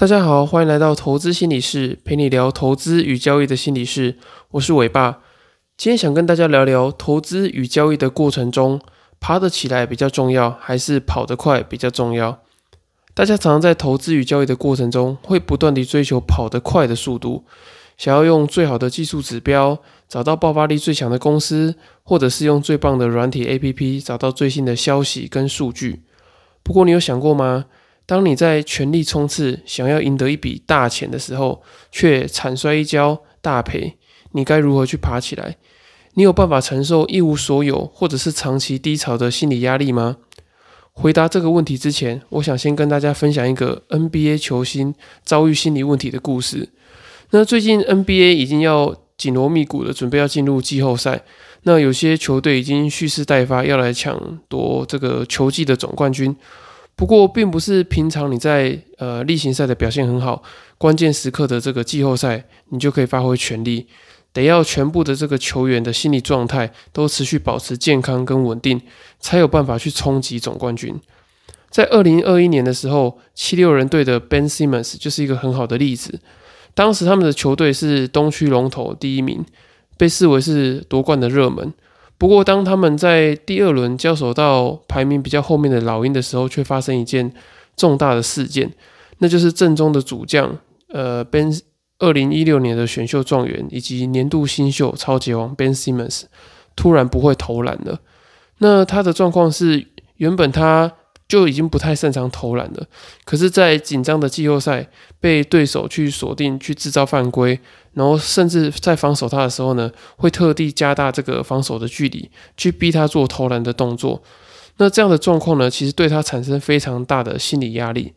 大家好，欢迎来到投资心理室，陪你聊投资与交易的心理室。我是伟爸，今天想跟大家聊聊投资与交易的过程中，爬得起来比较重要，还是跑得快比较重要？大家常常在投资与交易的过程中，会不断地追求跑得快的速度，想要用最好的技术指标找到爆发力最强的公司，或者是用最棒的软体 APP 找到最新的消息跟数据。不过，你有想过吗？当你在全力冲刺，想要赢得一笔大钱的时候，却惨摔一跤，大赔，你该如何去爬起来？你有办法承受一无所有，或者是长期低潮的心理压力吗？回答这个问题之前，我想先跟大家分享一个 NBA 球星遭遇心理问题的故事。那最近 NBA 已经要紧锣密鼓的准备要进入季后赛，那有些球队已经蓄势待发，要来抢夺这个球季的总冠军。不过，并不是平常你在呃例行赛的表现很好，关键时刻的这个季后赛，你就可以发挥全力。得要全部的这个球员的心理状态都持续保持健康跟稳定，才有办法去冲击总冠军。在二零二一年的时候，七六人队的 Ben Simmons 就是一个很好的例子。当时他们的球队是东区龙头第一名，被视为是夺冠的热门。不过，当他们在第二轮交手到排名比较后面的老鹰的时候，却发生一件重大的事件，那就是正中的主将，呃，Ben，二零一六年的选秀状元以及年度新秀超级王 Ben Simmons 突然不会投篮了。那他的状况是，原本他。就已经不太擅长投篮了，可是，在紧张的季后赛被对手去锁定、去制造犯规，然后甚至在防守他的时候呢，会特地加大这个防守的距离，去逼他做投篮的动作。那这样的状况呢，其实对他产生非常大的心理压力，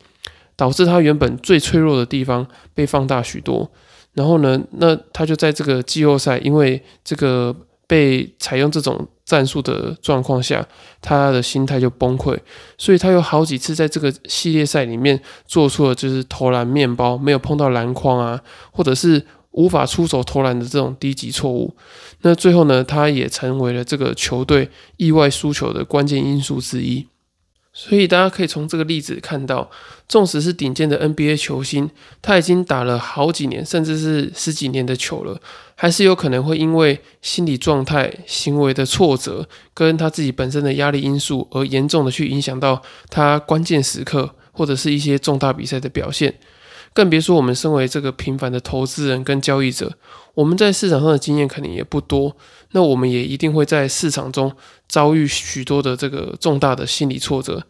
导致他原本最脆弱的地方被放大许多。然后呢，那他就在这个季后赛，因为这个。被采用这种战术的状况下，他的心态就崩溃，所以他有好几次在这个系列赛里面做出了就是投篮面包没有碰到篮筐啊，或者是无法出手投篮的这种低级错误。那最后呢，他也成为了这个球队意外输球的关键因素之一。所以大家可以从这个例子看到，纵使是顶尖的 NBA 球星，他已经打了好几年，甚至是十几年的球了，还是有可能会因为心理状态、行为的挫折，跟他自己本身的压力因素，而严重的去影响到他关键时刻或者是一些重大比赛的表现。更别说我们身为这个平凡的投资人跟交易者，我们在市场上的经验肯定也不多，那我们也一定会在市场中遭遇许多的这个重大的心理挫折。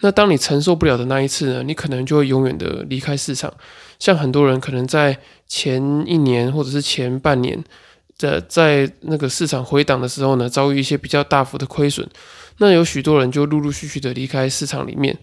那当你承受不了的那一次呢，你可能就会永远的离开市场。像很多人可能在前一年或者是前半年的在那个市场回档的时候呢，遭遇一些比较大幅的亏损，那有许多人就陆陆续续的离开市场里面。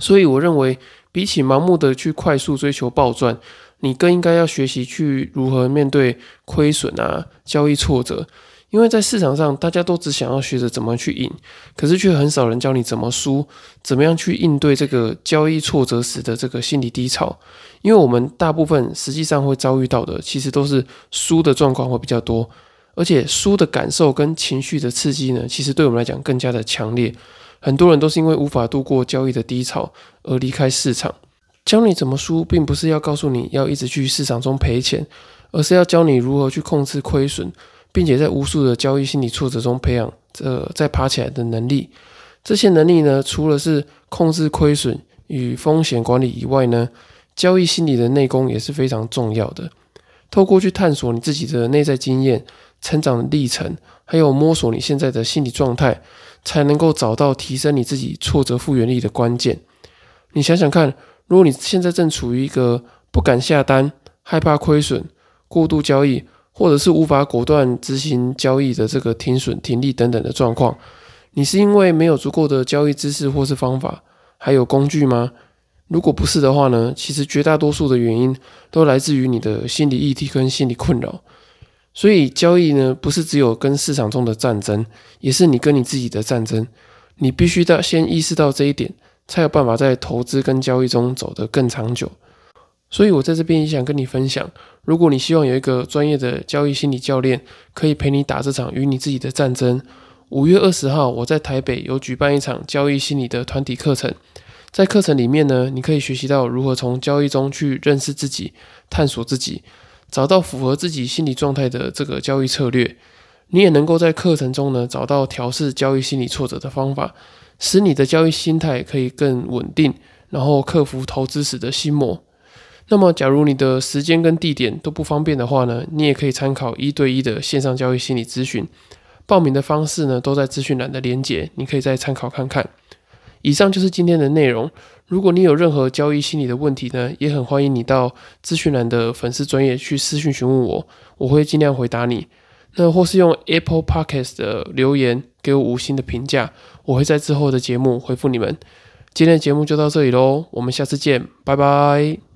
所以我认为。比起盲目的去快速追求暴赚，你更应该要学习去如何面对亏损啊、交易挫折。因为在市场上，大家都只想要学着怎么去赢，可是却很少人教你怎么输，怎么样去应对这个交易挫折时的这个心理低潮。因为我们大部分实际上会遭遇到的，其实都是输的状况会比较多，而且输的感受跟情绪的刺激呢，其实对我们来讲更加的强烈。很多人都是因为无法度过交易的低潮而离开市场。教你怎么输，并不是要告诉你要一直去市场中赔钱，而是要教你如何去控制亏损，并且在无数的交易心理挫折中培养这再爬起来的能力。这些能力呢，除了是控制亏损与风险管理以外呢，交易心理的内功也是非常重要的。透过去探索你自己的内在经验、成长历程，还有摸索你现在的心理状态。才能够找到提升你自己挫折复原力的关键。你想想看，如果你现在正处于一个不敢下单、害怕亏损、过度交易，或者是无法果断执行交易的这个停损、停利等等的状况，你是因为没有足够的交易知识或是方法，还有工具吗？如果不是的话呢？其实绝大多数的原因都来自于你的心理议题跟心理困扰。所以交易呢，不是只有跟市场中的战争，也是你跟你自己的战争。你必须到先意识到这一点，才有办法在投资跟交易中走得更长久。所以我在这边也想跟你分享，如果你希望有一个专业的交易心理教练，可以陪你打这场与你自己的战争。五月二十号，我在台北有举办一场交易心理的团体课程，在课程里面呢，你可以学习到如何从交易中去认识自己、探索自己，找到符合自己心理状态的这个交易策略。你也能够在课程中呢找到调试交易心理挫折的方法，使你的交易心态可以更稳定，然后克服投资时的心魔。那么，假如你的时间跟地点都不方便的话呢，你也可以参考一对一的线上交易心理咨询。报名的方式呢都在资讯栏的连结，你可以再参考看看。以上就是今天的内容。如果你有任何交易心理的问题呢，也很欢迎你到资讯栏的粉丝专业去私信询问我，我会尽量回答你。那或是用 Apple Podcast 的留言给我五星的评价，我会在之后的节目回复你们。今天的节目就到这里喽，我们下次见，拜拜。